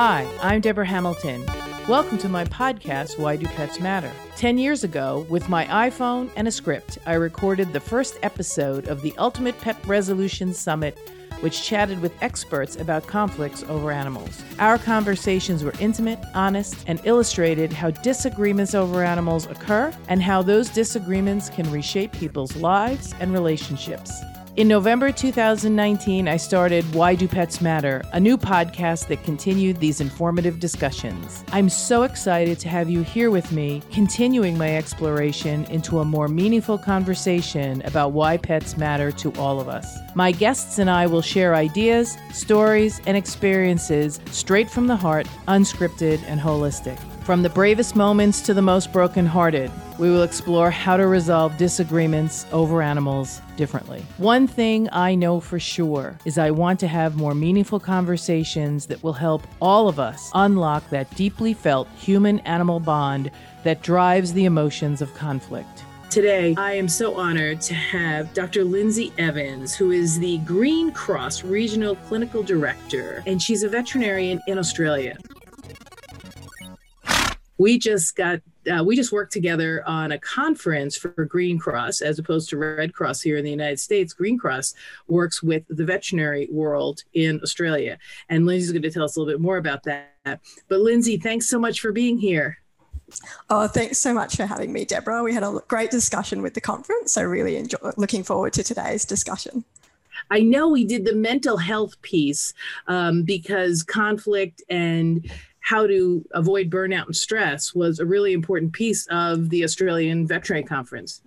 Hi, I'm Deborah Hamilton. Welcome to my podcast, Why Do Pets Matter? Ten years ago, with my iPhone and a script, I recorded the first episode of the Ultimate Pet Resolution Summit, which chatted with experts about conflicts over animals. Our conversations were intimate, honest, and illustrated how disagreements over animals occur and how those disagreements can reshape people's lives and relationships. In November 2019, I started Why Do Pets Matter, a new podcast that continued these informative discussions. I'm so excited to have you here with me, continuing my exploration into a more meaningful conversation about why pets matter to all of us. My guests and I will share ideas, stories, and experiences straight from the heart, unscripted and holistic. From the bravest moments to the most brokenhearted, we will explore how to resolve disagreements over animals differently. One thing I know for sure is I want to have more meaningful conversations that will help all of us unlock that deeply felt human animal bond that drives the emotions of conflict. Today, I am so honored to have Dr. Lindsay Evans, who is the Greencross Regional Clinical Director, and she's a veterinarian in Australia we just got uh, we just worked together on a conference for Greencross as opposed to Red Cross here in the United States. Greencross works with the veterinary world in Australia. And Lindsay's going to tell us a little bit more about that. But Lindsay, thanks so much for being here. Oh, thanks so much for having me, Deborah. We had a great discussion with the conference. So, really enjoy, looking forward to today's discussion. I know we did the mental health piece um, because conflict and how to avoid burnout and stress was a really important piece of the Australian Veterinary Conference.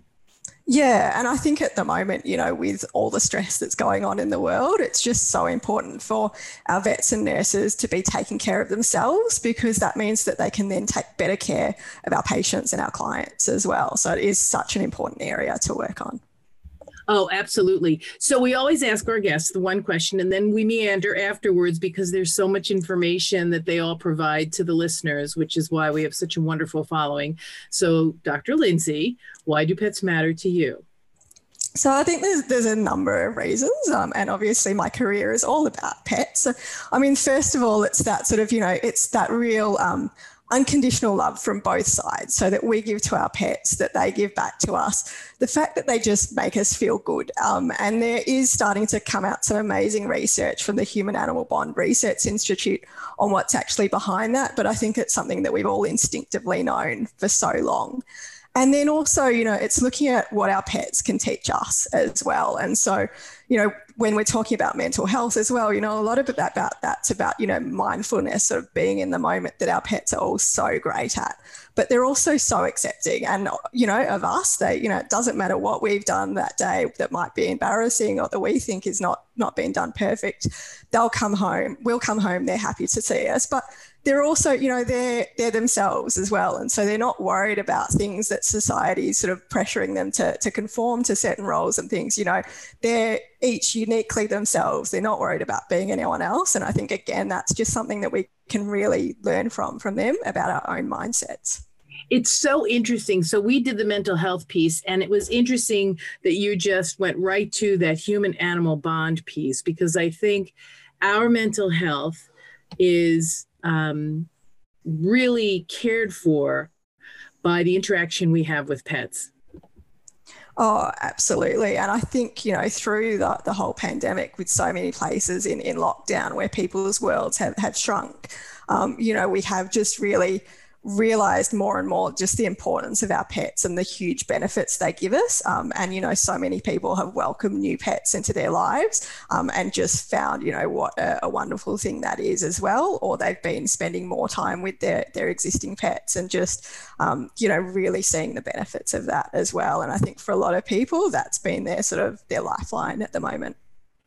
Yeah, and I think at the moment, you know, with all the stress that's going on in the world, it's just so important for our vets and nurses to be taking care of themselves because that means that they can then take better care of our patients and our clients as well. So it is such an important area to work on. Oh, absolutely. So we always ask our guests the one question and then we meander afterwards because there's so much information that they all provide to the listeners, which is why we have such a wonderful following. So, Dr. Lindsay, why do pets matter to you? So I think there's there's a number of reasons, um, and obviously my career is all about pets. So, I mean, first of all, it's that sort of you know it's that real um, unconditional love from both sides so that we give to our pets, that they give back to us. The fact that they just make us feel good. Um, and there is starting to come out some amazing research from the Human Animal Bond Research Institute on what's actually behind that. But I think it's something that we've all instinctively known for so long. And then also, you know, it's looking at what our pets can teach us as well. And so, you know, when we're talking about mental health as well, you know, a lot of that about that's about, you know, mindfulness sort of being in the moment that our pets are all so great at. But they're also so accepting and, you know, of us, they, you know, it doesn't matter what we've done that day that might be embarrassing or that we think is not not being done perfect. They'll come home, we'll come home, they're happy to see us. But they're also, you know, they're they're themselves as well, and so they're not worried about things that society is sort of pressuring them to to conform to certain roles and things. You know, they're each uniquely themselves. They're not worried about being anyone else, and I think again that's just something that we can really learn from from them about our own mindsets it's so interesting. So we did the mental health piece, and it was interesting that you just went right to that human animal bond piece because I think our mental health is um, really cared for by the interaction we have with pets. Oh, absolutely. And I think, you know, through the, the whole pandemic with so many places in, in lockdown where people's worlds have, have shrunk, um, you know, we have just really realized more and more just the importance of our pets and the huge benefits they give us. Um, and, you know, so many people have welcomed new pets into their lives um, and just found, you know, what a, a, wonderful thing that is as well. Or they've been spending more time with their, their existing pets and just, um, you know, really seeing the benefits of that as well. And I think for a lot of people, that's been their sort of their lifeline at the moment.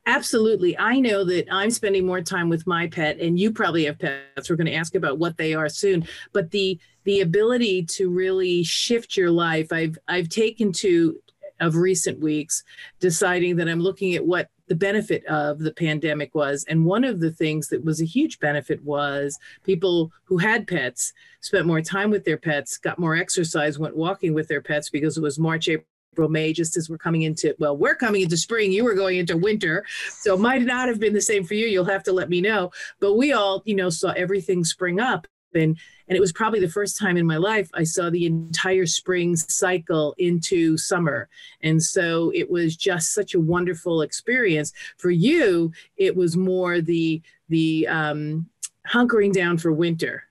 Absolutely. I know that I'm spending more time with my pet and you probably have pets. We're going to ask about what they are soon, but the the ability to really shift your life. I've I've taken to of recent weeks deciding that I'm looking at what the benefit of the pandemic was. And one of the things that was a huge benefit was people who had pets spent more time with their pets, got more exercise, went walking with their pets because it was March, April May, just as we're coming into, well, we're coming into spring, you were going into winter. So it might not have been the same for you. You'll have to let me know. But we all, you know, saw everything spring up. And, and it was probably the first time in my life I saw the entire spring cycle into summer. And so it was just such a wonderful experience. For you, it was more the, the um, hunkering down for winter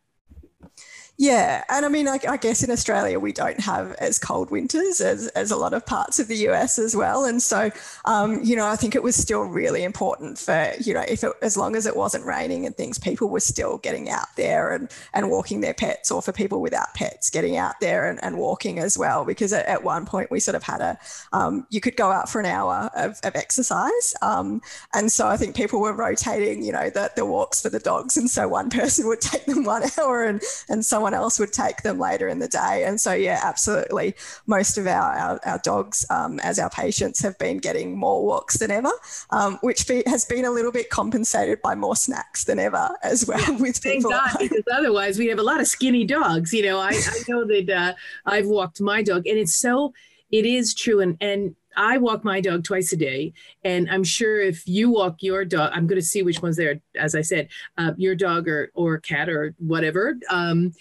yeah, and I mean, I, I, guess in Australia we don't have as cold winters as, as a lot of parts of the US as well, and so um, you know I think it was still really important for you know if it, as long as it wasn't raining and things, people were still getting out there and and walking their pets, or for people without pets, getting out there and, and walking as well. Because at, at one point we sort of had a um, you could go out for an hour of, of exercise, um, and so I think people were rotating, you know, the, the walks for the dogs, and so one person would take them one hour and and so someone else would take them later in the day. And so, yeah, absolutely. Most of our, our, our dogs, um, as our patients, have been getting more walks than ever, um, which be, has been a little bit compensated by more snacks than ever as well yeah, with Thank God, because otherwise we have a lot of skinny dogs. You know, I, I know that uh, I've walked my dog, and it's so, it is true. And, and, I walk my dog twice a day, and I'm sure if you walk your dog, I'm going to see which one's there. As I said, uh, your dog or or cat or whatever. Um,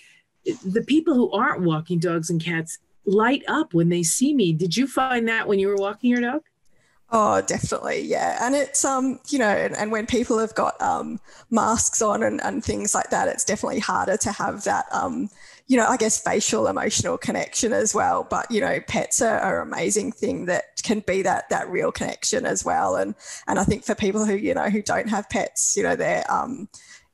the people who aren't walking dogs and cats light up when they see me. Did you find that when you were walking your dog? Oh, definitely, yeah. And it's um, you know, and, and when people have got um masks on and, and things like that, it's definitely harder to have that um, you know, I guess facial emotional connection as well. But you know, pets are, are amazing thing that can be that that real connection as well. And and I think for people who you know who don't have pets, you know, they're um,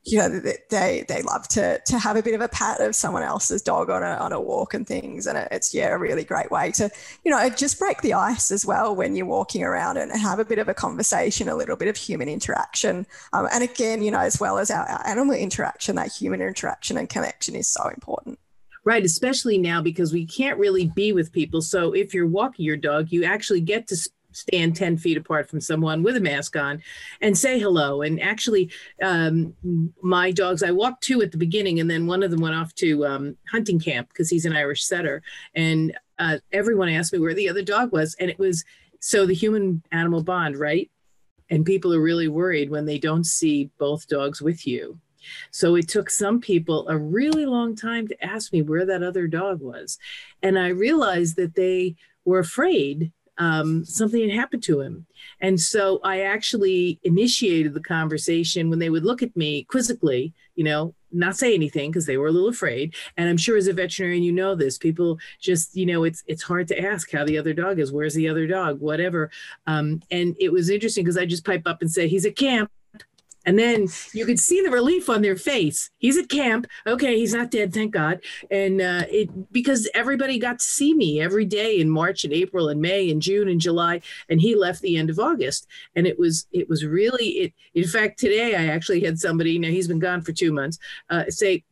you know they they love to to have a bit of a pat of someone else's dog on a on a walk and things. And it's yeah a really great way to you know just break the ice as well when you're walking around and have a bit of a conversation a little bit of human interaction. Um, and again you know as well as our, our animal interaction that human interaction and connection is so important. Right, especially now because we can't really be with people. So if you're walking your dog, you actually get to stand 10 feet apart from someone with a mask on and say hello. And actually, um, my dogs, I walked two at the beginning, and then one of them went off to um, hunting camp because he's an Irish setter. And uh, everyone asked me where the other dog was. And it was so the human animal bond, right? And people are really worried when they don't see both dogs with you. So it took some people a really long time to ask me where that other dog was. And I realized that they were afraid um, something had happened to him. And so I actually initiated the conversation when they would look at me quizzically, you know, not say anything because they were a little afraid. And I'm sure as a veterinarian, you know this. People just, you know, it's it's hard to ask how the other dog is. Where's the other dog? Whatever. Um, and it was interesting because I just pipe up and say he's at camp. And then you could see the relief on their face. He's at camp. Okay, he's not dead, thank God. And uh, it because everybody got to see me every day in March and April and May and June and July, and he left the end of August. And it was it was really it. In fact, today I actually had somebody. Now he's been gone for two months. Uh, say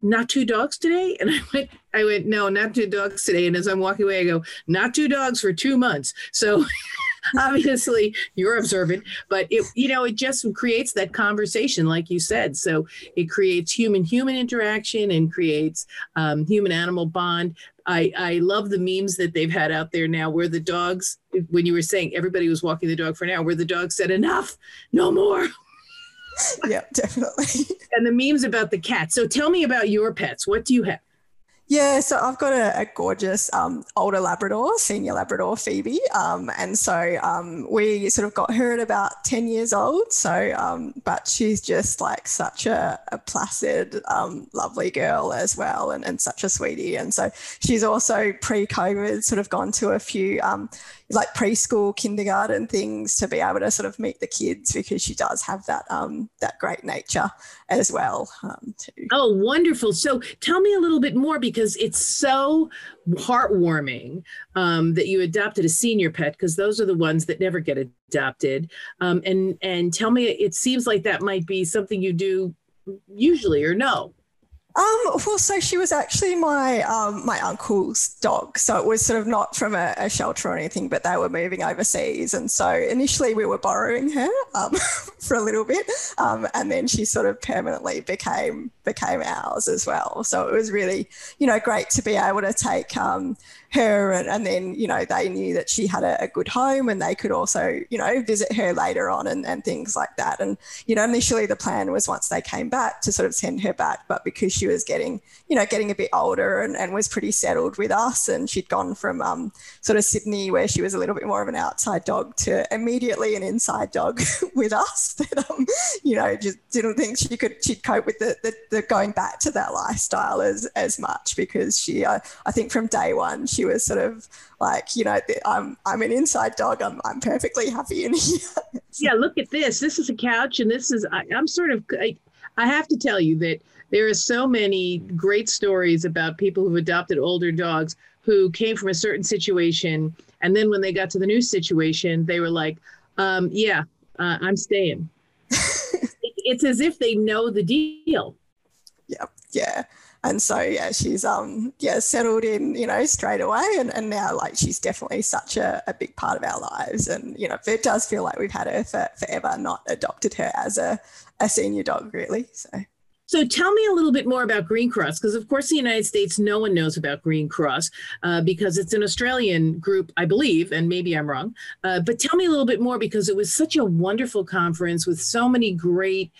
not two dogs today and i went i went no not two dogs today and as i'm walking away i go not two dogs for two months so obviously you're observant but it you know it just creates that conversation like you said. So it creates human human interaction and creates um, human animal bond. I, I love the memes that they've had out there now where the dogs when you were saying everybody was walking the dog for an hour where the dog said enough no more. Yeah definitely. And the memes about the cats so tell me about your pets. What do you have yeah, so I've got a, a gorgeous um, older Labrador, senior Labrador, Phoebe. Um, and so um, we sort of got her at about 10 years old. So, um, but she's just like such a, a placid, um, lovely girl as well, and, and such a sweetie. And so she's also pre COVID sort of gone to a few um, like preschool, kindergarten things to be able to sort of meet the kids because she does have that that great nature as well. Um. Oh, wonderful! So tell me a little bit more because it's so heartwarming um, that you adopted a senior pet because those are the ones that never get adopted. Um, and and tell me, it seems like that might be something you do usually or no. Um, well, so she was actually my um, my uncle's dog, so it was sort of not from a, a, shelter or anything, but they were moving overseas, and so initially we were borrowing her um, for a little bit, um, and then she sort of permanently became became ours as well. So it was really, you know, great to be able to take um, her and, and then you know they knew that she had a, a, good home and they could also you know visit her later on and, and things like that. And you know initially the plan was once they came back to sort of send her back but because she was getting you know getting a bit older and, and was pretty settled with us and she'd gone from um, sort of sydney where she was a little bit more of an outside dog to immediately an inside dog with us that um, you know just didn't think she could she'd cope with the, the, the going back to that lifestyle as as much because she uh, i think from day one she was sort of like, you know, I'm I'm an inside dog. I'm I'm perfectly happy in here. yeah, look at this. This is a couch, and this is I, am sort of. I, I have to tell you that there are so many great stories about people who've adopted older dogs who came from a certain situation, and then when they got to the new situation, they were like, um, "Yeah, uh, I'm staying." it's as if they know the deal. Yeah, yeah and so yeah she's um yeah settled in you know straight away and, and now like she's definitely such a, a big part of our lives and you know it does feel like we've had her for forever not adopted her as a, a senior dog really so so tell me a little bit more about Greencross, because of course, the United States, no one knows about Greencross uh, because it's an Australian group, I believe, and maybe I'm wrong. Uh, but tell me a little bit more because it was such a wonderful conference with so many great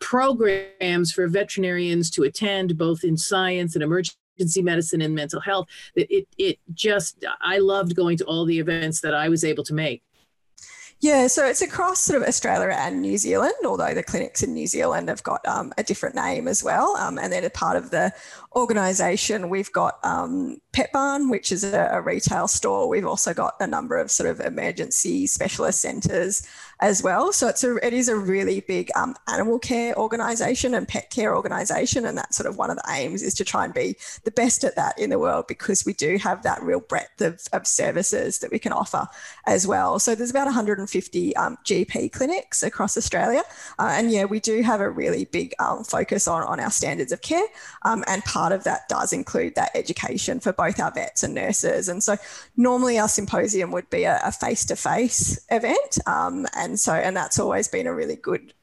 programs for veterinarians to attend, both in science and emergency medicine and mental health. That It, it just, I loved going to all the events that I was able to make. Yeah, so it's across sort of Australia and New Zealand, although the clinics in New Zealand have got um, a different name as well. Um, and then a part of the organisation, we've got um, Petbarn, which is a, a, retail store. We've also got a number of sort of emergency specialist centres as well. So it's a it is a really big um, animal care organisation and pet care organisation, and that's sort of one of the aims is to try and be the best at that in the world because we do have that real breadth of, of services that we can offer as well. So there's about 150 um, GP clinics across Australia, uh, and yeah, we do have a really big um, focus on on our standards of care, um, and part of that does include that education for both our vets and nurses. And so normally our symposium would be a face to face event, um, and so and that's always been a really good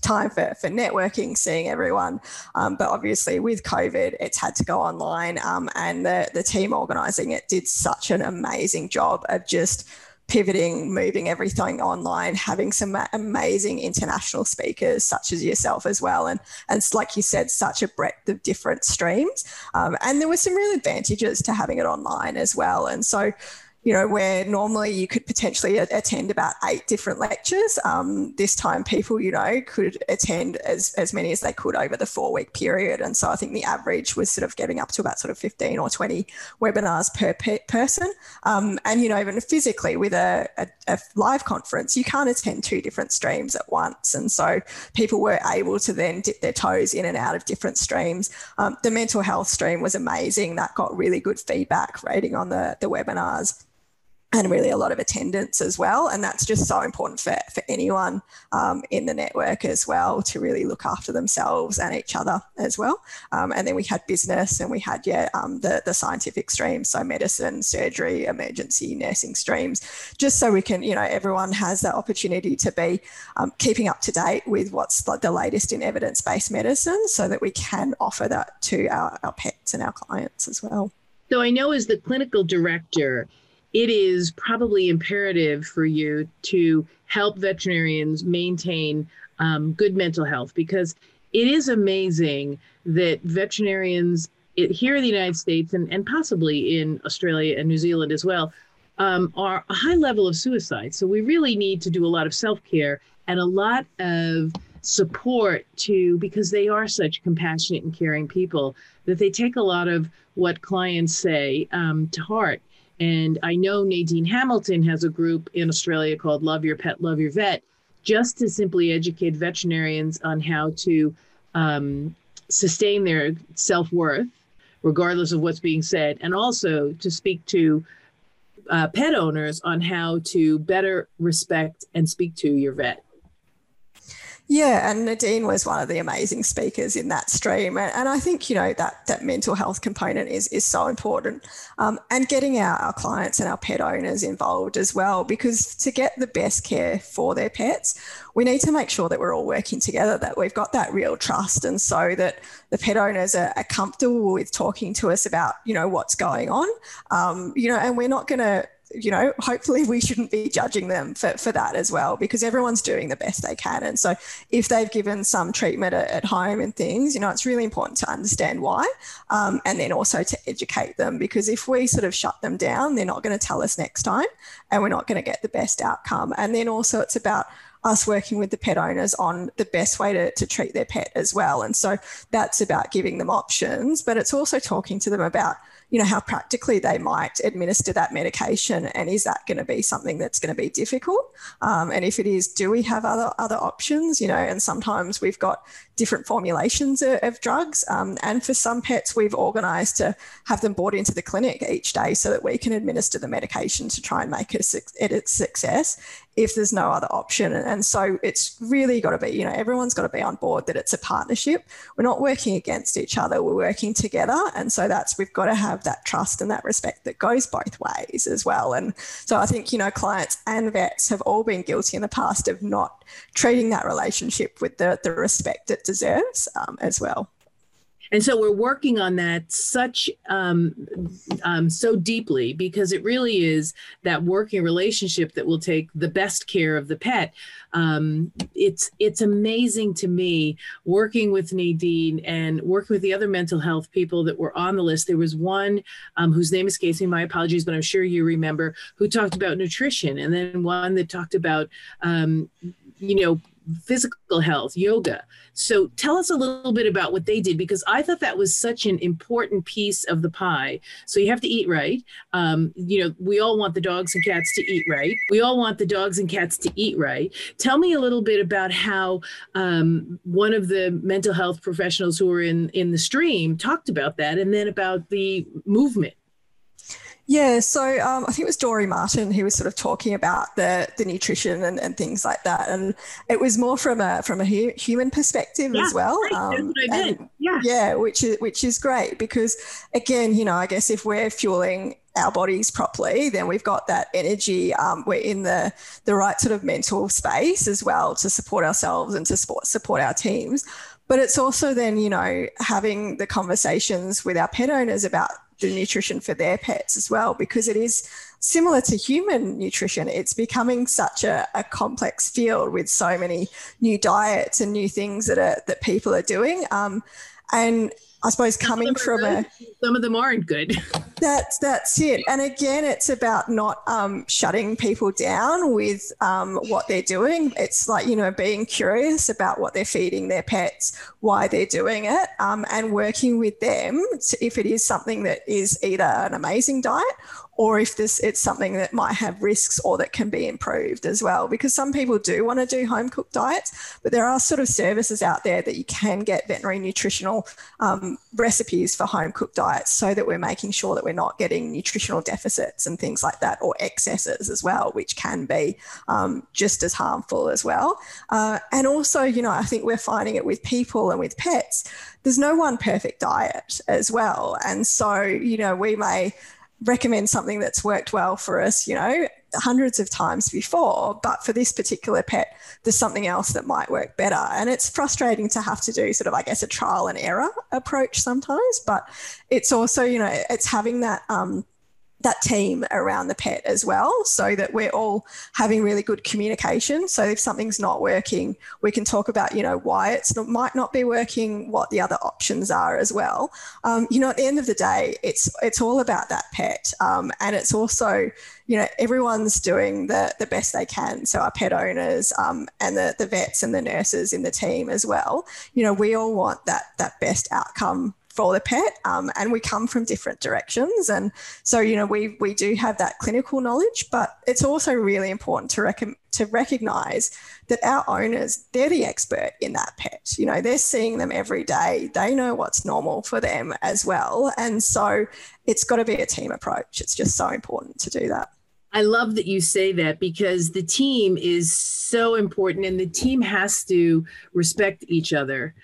time for, for networking, seeing everyone. Um, but obviously, with COVID, it's had to go online. Um, and the, the team organising it did such an amazing job of just pivoting, moving everything online, having some amazing international speakers such as yourself as well. And, and like you said, such a breadth of different streams. Um, and there were some real advantages to having it online as well. And so, you know, where normally you could potentially attend about eight different lectures. Um, this time, people, you know, could attend as, as many as they could over the four week period. And so I think the average was sort of getting up to about sort of 15 or 20 webinars per, per person. Um, and, you know, even physically with a, a, a live conference, you can't attend two different streams at once. And so people were able to then dip their toes in and out of different streams. Um, the mental health stream was amazing. That got really good feedback rating on the, the webinars and really a lot of attendance as well. And that's just so important for, for anyone um, in the network as well to really look after themselves and each other as well. Um, and then we had business and we had, yeah, um, the, the scientific streams, so medicine, surgery, emergency, nursing streams, just so we can, you know, everyone has that opportunity to be um, keeping up to date with what's the latest in evidence based medicine so that we can offer that to our, our pets and our clients as well. So I know as the clinical director, it is probably imperative for you to help veterinarians maintain um, good mental health because it is amazing that veterinarians it, here in the United States and, and possibly in Australia and New Zealand as well um, are a high level of suicide. So we really need to do a lot of self care and a lot of support to because they are such compassionate and caring people that they take a lot of what clients say um, to heart and I know Nadine Hamilton has a group in Australia called Love Your Pet, Love Your Vet, just to simply educate veterinarians on how to um, sustain their self worth, regardless of what's being said, and also to speak to uh, pet owners on how to better respect and speak to your vet. Yeah, and Nadine was one of the amazing speakers in that stream, and, I think you know that that mental health component is is so important, um, and getting our, our clients and our pet owners involved as well, because to get the best care for their pets, we need to make sure that we're all working together, that we've got that real trust, and so that the pet owners are, are comfortable with talking to us about you know what's going on, um, you know, and we're not going to you know, hopefully we shouldn't be judging them for, for that as well, because everyone's doing the best they can. And so if they've given some treatment at, at home and things, you know, it's really important to understand why um, and then also to educate them, because if we sort of shut them down, they're not going to tell us next time and we're not going to get the best outcome. And then also it's about us working with the pet owners on the best way to, to treat their pet as well. And so that's about giving them options, but it's also talking to them about you know, how practically they might administer that medication, and is that going to be something that's going to be difficult? Um, and if it is, do we have other other options? You know, and sometimes we've got different formulations of, of drugs, um, and for some pets, we've organised to have them brought into the clinic each day so that we can administer the medication to try and make it a success if there's no other option. And so it's really got to be, you know, everyone's got to be on board that it's a partnership. We're not working against each other, we're working together. And so that's, we've got to have that trust and that respect that goes both ways as well. And so I think, you know, clients and vets have all been guilty in the past of not treating that relationship with the, the respect it deserves um, as well. And so we're working on that such um, um, so deeply because it really is that working relationship that will take the best care of the pet. Um, it's it's amazing to me working with nadine and working with the other mental health people that were on the list. There was one um, whose name escapes me. My apologies but i'm sure you remember who talked about nutrition and then one that talked about um, you know physical health, yoga. So tell us a little bit about what they did because I thought that was such an important piece of the pie. So you have to eat right. Um, you know, we all want the dogs and cats to eat right. We all want the dogs and cats to eat right. Tell me a little bit about how um, one of the mental health professionals who were in in the stream talked about that, and then about the movement yeah, so um, I think it was Dory Martin who was sort of talking about the the nutrition and, and things like that, and it was more from a from a human perspective yeah, as well. Um, and, yeah, yeah, which is which is great because again, you know, I guess if we're fueling our bodies properly, then we've got that energy. Um, we're in the the right sort of mental space as well to support ourselves and to support support our teams. But it's also then, you know, having the conversations with our pet owners about the nutrition for their pets as well, because it is similar to human nutrition. It's becoming such a, a, complex field with so many new diets and new things that are that people are doing. Um, and I suppose coming from good. a some of them aren't good. That's that's it. And again, it's about not um, shutting people down with um, what they're doing. It's like you know being curious about what they're feeding their pets, why they're doing it, um, and working with them to, if it is something that is either an amazing diet or if this it's something that might have risks or that can be improved as well because some people do want to do home cooked diets but there are sort of services out there that you can get veterinary nutritional um, recipes for home cooked diets so that we're making sure that we're not getting nutritional deficits and things like that or excesses as well which can be um, just as harmful as well. Uh, and also you know i think we're finding it with people and with pets there's no one perfect diet as well. And so you know we may recommend something that's worked well for us, you know, hundreds of times before. But for this particular pet, there's something else that might work better. And it's frustrating to have to do sort of, I guess, a trial and error approach sometimes. But it's also, you know, it's having that. Um, that team around the pet as well so that we're all having really good communication. So if something's not working we can talk about you know why it might not be working what the other options are as well. Um, you know at the end of the day it's it's all about that pet um, and it's also you know everyone's doing the the best they can. So our pet owners um, and the the vets and the nurses in the team as well. You know we all want that that best outcome for the pet um, and we come from different directions. And so you know we we do have that clinical knowledge but it's also really important to rec- to recognize that our owners they're the expert in that pet. You know they're seeing them every day. They know what's normal for them as well. And so it's got to be a team approach. It's just so important to do that. I love that you say that because the team is so important and the team has to respect each other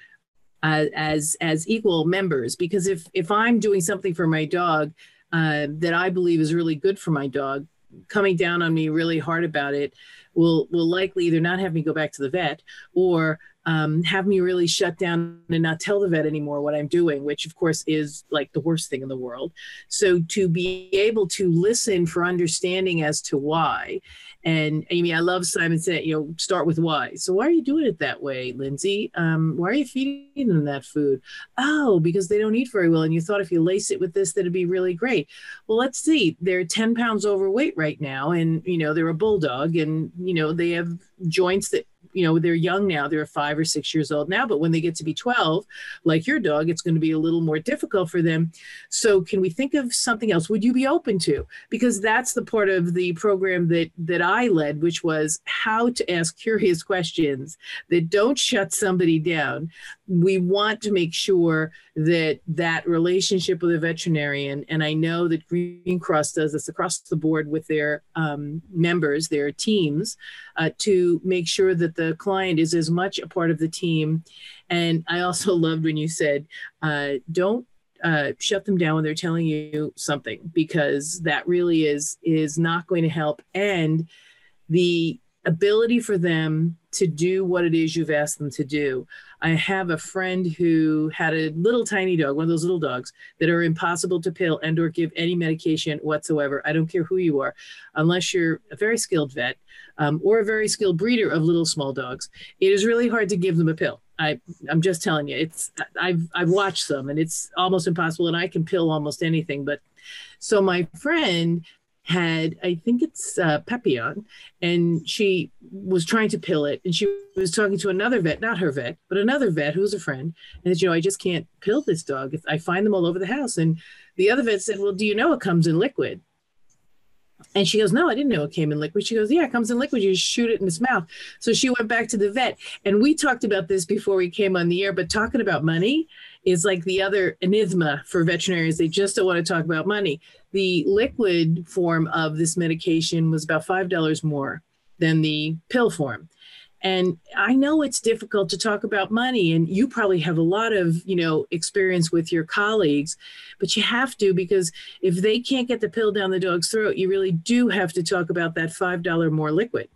uh, as as equal members because if if I'm doing something for my dog uh, that I believe is really good for my dog coming down on me really hard about it will will likely either not have me go back to the vet or um, have me really shut down and not tell the vet anymore what I'm doing, which of course is like the worst thing in the world. So to be able to listen for understanding as to why, and Amy, I love Simon said, you know, start with why. So why are you doing it that way, Lindsay? Um, why are you feeding them that food? Oh, because they don't eat very well, and you thought if you lace it with this, that'd be really great. Well, let's see. They're 10 pounds overweight right now, and you know they're a bulldog, and you know they have joints that you know they're young now they're five or six years old now but when they get to be 12 like your dog it's going to be a little more difficult for them. So can we think of something else? Would you be open to? Because that's the part of the program that that i led which was how to ask curious questions that don't shut somebody down. We want to make sure that that relationship with a veterinarian and i know that green cross does this across the board with their um, members their teams uh, to make sure that the client is as much a part of the team and i also loved when you said uh, don't uh, shut them down when they're telling you something because that really is is not going to help and the ability for them to do what it is you've asked them to do. I have a friend who had a little tiny dog, one of those little dogs that are impossible to pill and or give any medication whatsoever. I don't care who you are, unless you're a very skilled vet um, or a very skilled breeder of little small dogs. It is really hard to give them a pill. I, I'm just telling you, it's I've I've watched some and it's almost impossible. And I can pill almost anything, but so my friend had I think it's uh, Papillon, and she was trying to pill it, and she was talking to another vet, not her vet, but another vet who's a friend, and said, you know, I just can't pill this dog. I find them all over the house, and the other vet said, well, do you know it comes in liquid? And she goes, No, I didn't know it came in liquid. She goes, Yeah, it comes in liquid. You just shoot it in its mouth. So she went back to the vet. And we talked about this before we came on the air, but talking about money is like the other enigma for veterinarians. They just don't want to talk about money the liquid form of this medication was about $5 more than the pill form. And I know it's difficult to talk about money, and you probably have a lot of, you know, experience with your colleagues, but you have to because if they can't get the pill down the dog's throat, you really do have to talk about that $5 more liquid.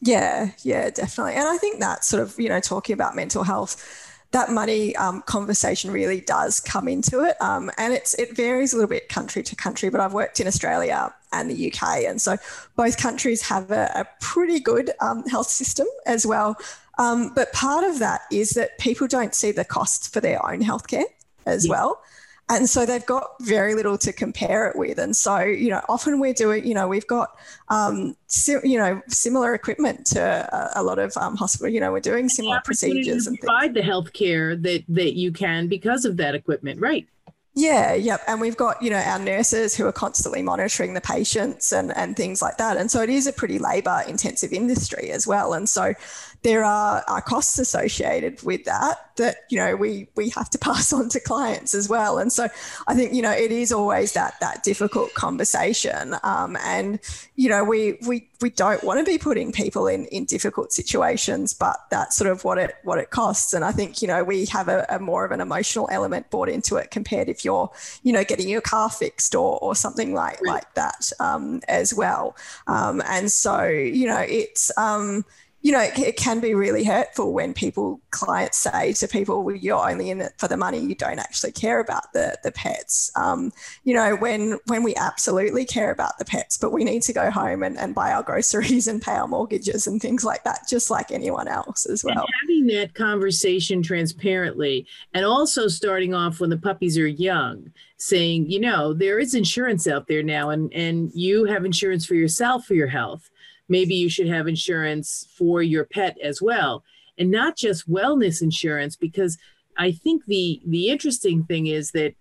Yeah, yeah, definitely. And I think that sort of, you know, talking about mental health that money um, conversation really does come into it, um, and it's it varies a little bit country to country. But I've worked in Australia and the UK, and so both countries have a, a pretty good um, health system as well. Um, but part of that is that people don't see the costs for their own healthcare as yeah. well. And so they've got very little to compare it with. And so, you know, often we're doing, you know, we've got, um, si- you know, similar equipment to a, a lot of um, hospital, you know, we're doing similar procedures and provide things. the healthcare that, that you can because of that equipment, right? Yeah, yep. And we've got, you know, our nurses who are constantly monitoring the patients and, and things like that. And so it is a pretty labor intensive industry as well. And so there are, are costs associated with that that you know we we have to pass on to clients as well. And so i think you know it is always that that difficult conversation. Um, and you know we we we don't want to be putting people in in difficult situations but that's sort of what it what it costs. And i think you know we have a, a more of an emotional element brought into it compared if you're you know getting your car fixed or or something like like that um, as well. Um, and so you know it's um, you know, it, it, can be really hurtful when people, clients say to people, well, you're only in it for the money, you don't actually care about the, the pets. Um, you know, when when we absolutely care about the pets, but we need to go home and, and buy our groceries and pay our mortgages and things like that, just like anyone else as well. And having that conversation transparently and also starting off when the puppies are young, saying, you know, there is insurance out there now and, and you have insurance for yourself for your health maybe you should have insurance for your pet as well and not just wellness insurance because i think the the interesting thing is that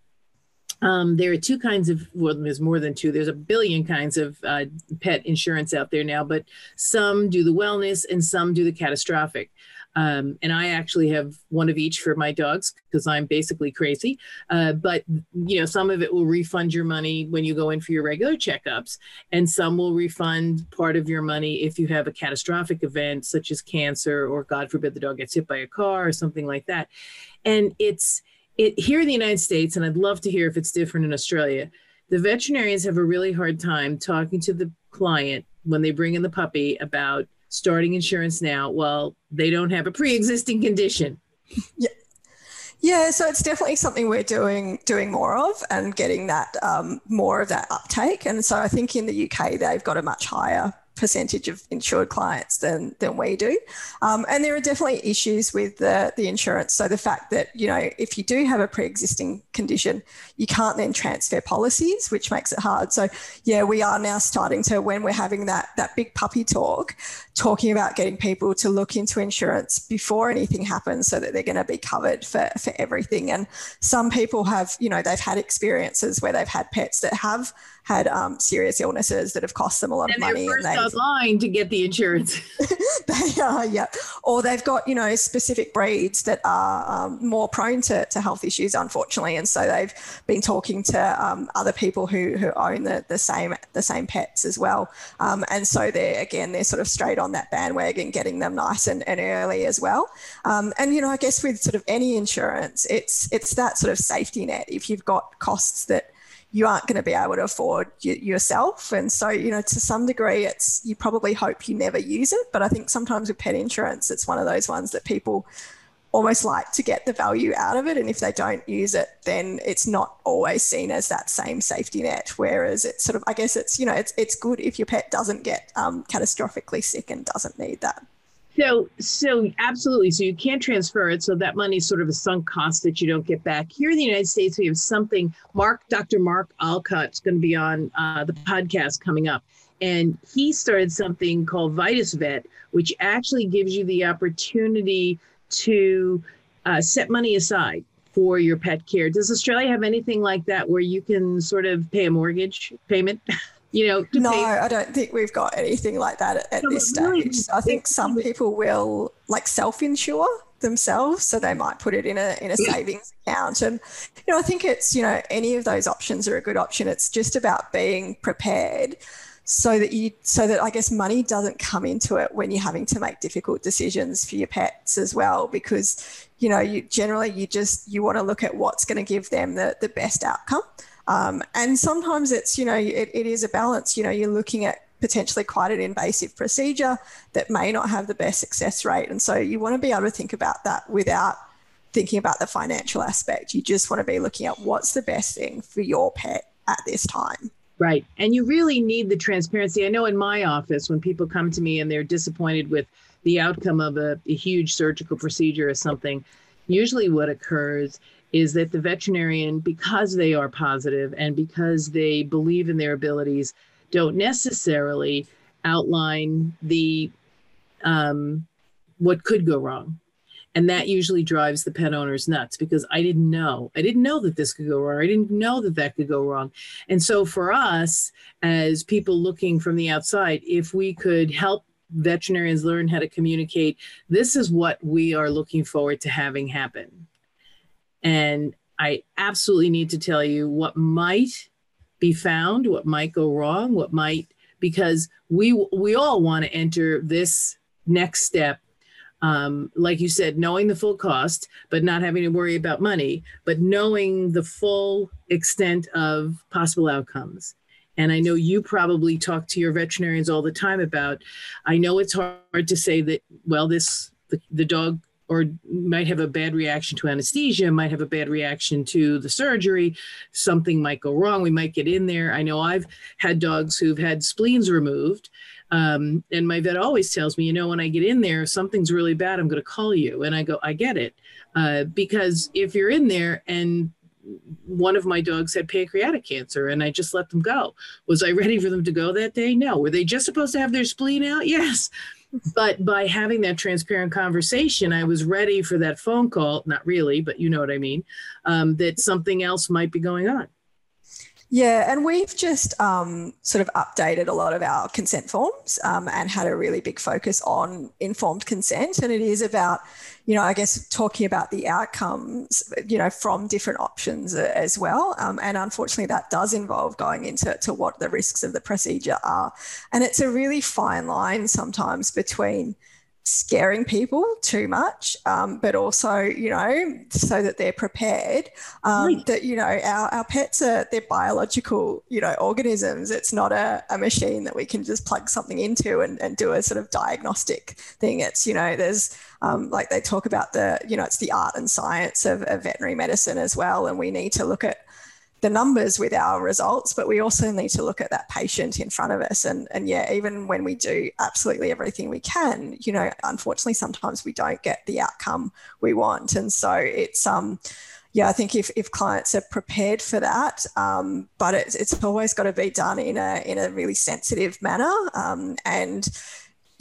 um, there are two kinds of, well, there's more than two. There's a billion kinds of uh, pet insurance out there now, but some do the wellness and some do the catastrophic. Um, and I actually have one of each for my dogs because I'm basically crazy. Uh, but you know, some of it will refund your money when you go in for your regular checkups, and some will refund part of your money if you have a catastrophic event such as cancer or, God forbid, the dog gets hit by a car or something like that. And it's it here in the United States, and I'd love to hear if it's different in Australia. The veterinarians have a really hard time talking to the client when they bring in the puppy about starting insurance now well they don't have a pre-existing condition. Yeah. Yeah so it's definitely something we're doing doing more of and getting that um, more of that uptake. And so i think in the uk they've got a much higher percentage of insured clients than than we do. Um, and there are definitely issues with the, the insurance. So the fact that, you know, if you do have a pre-existing condition, you can't then transfer policies, which makes it hard. So yeah, we are now starting to, when we're having that that big puppy talk, talking about getting people to look into insurance before anything happens so that they're going to be covered for, for everything. And some people have, you know, they've had experiences where they've had pets that have had um, serious illnesses that have cost them a lot and of money. and they're online to get the insurance. they are, yeah. Or they've got, you know, specific breeds that are um, more prone to, to health issues, unfortunately. And so they've been talking to um, other people who, who own the, the same the same pets as well. Um, and so they're, again, they're sort of straight on that bandwagon, getting them nice and, and early as well. Um, and, you know, I guess with sort of any insurance, it's it's that sort of safety net. If you've got costs that you aren't going to be able to afford y- yourself. And so, you know, to some degree, it's you probably hope you never use it. But I think sometimes with pet insurance, it's one of those ones that people almost like to get the value out of it. And if they don't use it, then it's not always seen as that same safety net. Whereas it's sort of, I guess it's, you know, it's, it's good if your pet doesn't get um, catastrophically sick and doesn't need that. So, so absolutely. So you can't transfer it. So that money is sort of a sunk cost that you don't get back. Here in the United States, we have something. Mark, Dr. Mark Olcott's going to be on uh, the podcast coming up, and he started something called VitusVet, which actually gives you the opportunity to uh, set money aside for your pet care. Does Australia have anything like that where you can sort of pay a mortgage payment? you know no i don't think we've got anything like that at, at this stage. I think some people will like self-insure themselves so they might put it in a in a savings account. And you know i think it's you know any of those options are a good option. It's just about being prepared so that you so that i guess money doesn't come into it when you're having to make difficult decisions for your pets as well because you know you generally you just you want to look at what's going to give them the, the best outcome um, and sometimes it's, you know, it, it is a balance. You know, you're looking at potentially quite an invasive procedure that may not have the best success rate. And so you want to be able to think about that without thinking about the financial aspect. You just want to be looking at what's the best thing for your pet at this time. Right. And you really need the transparency. I know in my office, when people come to me and they're disappointed with the outcome of a, a huge surgical procedure or something, usually what occurs is that the veterinarian, because they are positive and because they believe in their abilities, don't necessarily outline the um, what could go wrong. And that usually drives the pet owners nuts because I didn't know. I didn't know that this could go wrong. I didn't know that that could go wrong. And so, for us, as people looking from the outside, if we could help veterinarians learn how to communicate, this is what we are looking forward to having happen and I absolutely need to tell you what might be found, what might go wrong, what might because we we all want to enter this next step um, like you said, knowing the full cost, but not having to worry about money, but knowing the full extent of possible outcomes. And I know you probably talk to your veterinarians all the time about. I know it's hard to say that. Well, this the, the dog or might have a bad reaction to anesthesia, might have a bad reaction to the surgery. Something might go wrong. We might get in there. I know I've had dogs who've had spleens removed. Um, and my vet always tells me, you know, when I get in there, something's really bad, I'm going to call you. And I go, I get it. Uh, because if you're in there and one of my dogs had pancreatic cancer and I just let them go. Was I ready for them to go that day? No. Were they just supposed to have their spleen out? Yes but by having that transparent conversation, I was ready for that phone call. Not really, but you know what I mean. Um, that something else might be going on. Yeah, and we've just um, sort of updated a lot of our consent forms um, and had a really big focus on informed consent. And it is about, you know, I guess talking about the outcomes, you know, from different options as well. Um, and unfortunately, that does involve going into to what the risks of the procedure are. And it's a really fine line sometimes between scaring people too much, um, but also, you know, so that they're prepared. Um, right. That, you know, our, our pets are, they're biological, you know, organisms. It's not a, a machine that we can just plug something into and, and do a sort of diagnostic thing. It's, you know, there's um, like they talk about the, you know, it's the art and science of, of veterinary medicine as well. And we need to look at the numbers with our results, but we also need to look at that patient in front of us. And, and yeah, even when we do absolutely everything we can, you know, unfortunately, sometimes we don't get the outcome we want. And so it's, um, yeah, I think if, if clients are prepared for that, um, but it's, it's always got to be done in a, in a really sensitive manner. Um, and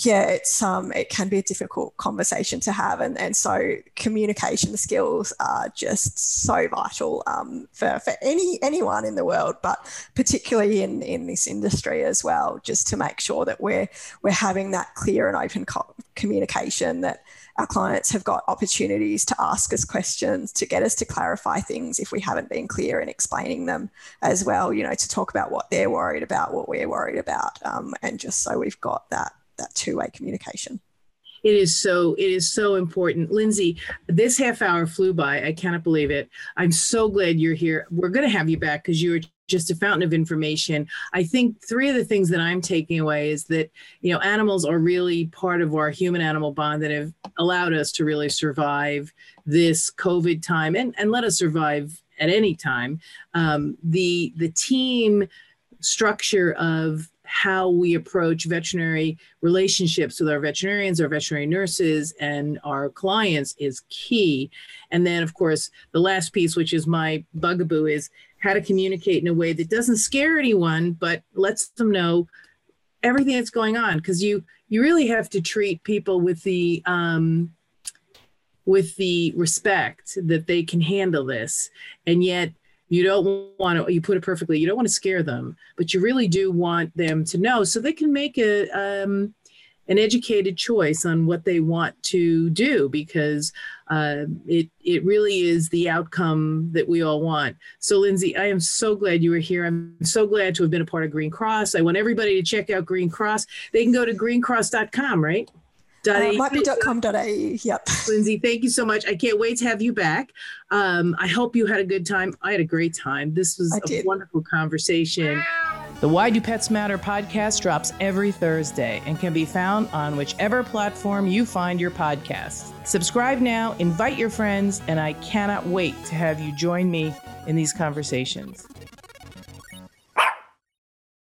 yeah, it's um, it can be a difficult conversation to have, and and so communication skills are just so vital um, for for any anyone in the world, but particularly in in this industry as well, just to make sure that we're we're having that clear and open co- communication that our clients have got opportunities to ask us questions to get us to clarify things if we haven't been clear in explaining them as well you know to talk about what they're worried about what we're worried about um, and just so we've got that that two-way communication. It is so it is so important. Lindsay this half hour flew by. I cannot believe it. I'm so glad you're here. We're going to have you back because you're just a fountain of information. I think three of the things that i'm taking away is that you know animals are really part of our human animal bond that have allowed us to really survive this covid time and, and let us survive at any time. Um, the the team structure of how we approach veterinary relationships with our veterinarians, our veterinary nurses, and our clients is key. And then, of course, the last piece, which is my bugaboo, is how to communicate in a way that doesn't scare anyone, but lets them know everything that's going on. Because you you really have to treat people with the um, with the respect that they can handle this, and yet you don't want to you put it perfectly you don't want to scare them but you really do want them to know so they can make a um, an educated choice on what they want to do because uh, it it really is the outcome that we all want. So, Lindsay, I am so glad you were here. I'm so glad to have been a part of Greencross. I want everybody to check out Greencross. They can go to greencross.com, right? Uh, might Yep. Lindsay, thank you so much. I can't wait to have you back. Um, I hope you had a good time. I had a great time. This was I a did. wonderful conversation. The Why Do Pets Matter podcast drops every Thursday and can be found on whichever platform you find your podcasts. Subscribe now, invite your friends, and I cannot wait to have you join me in these conversations.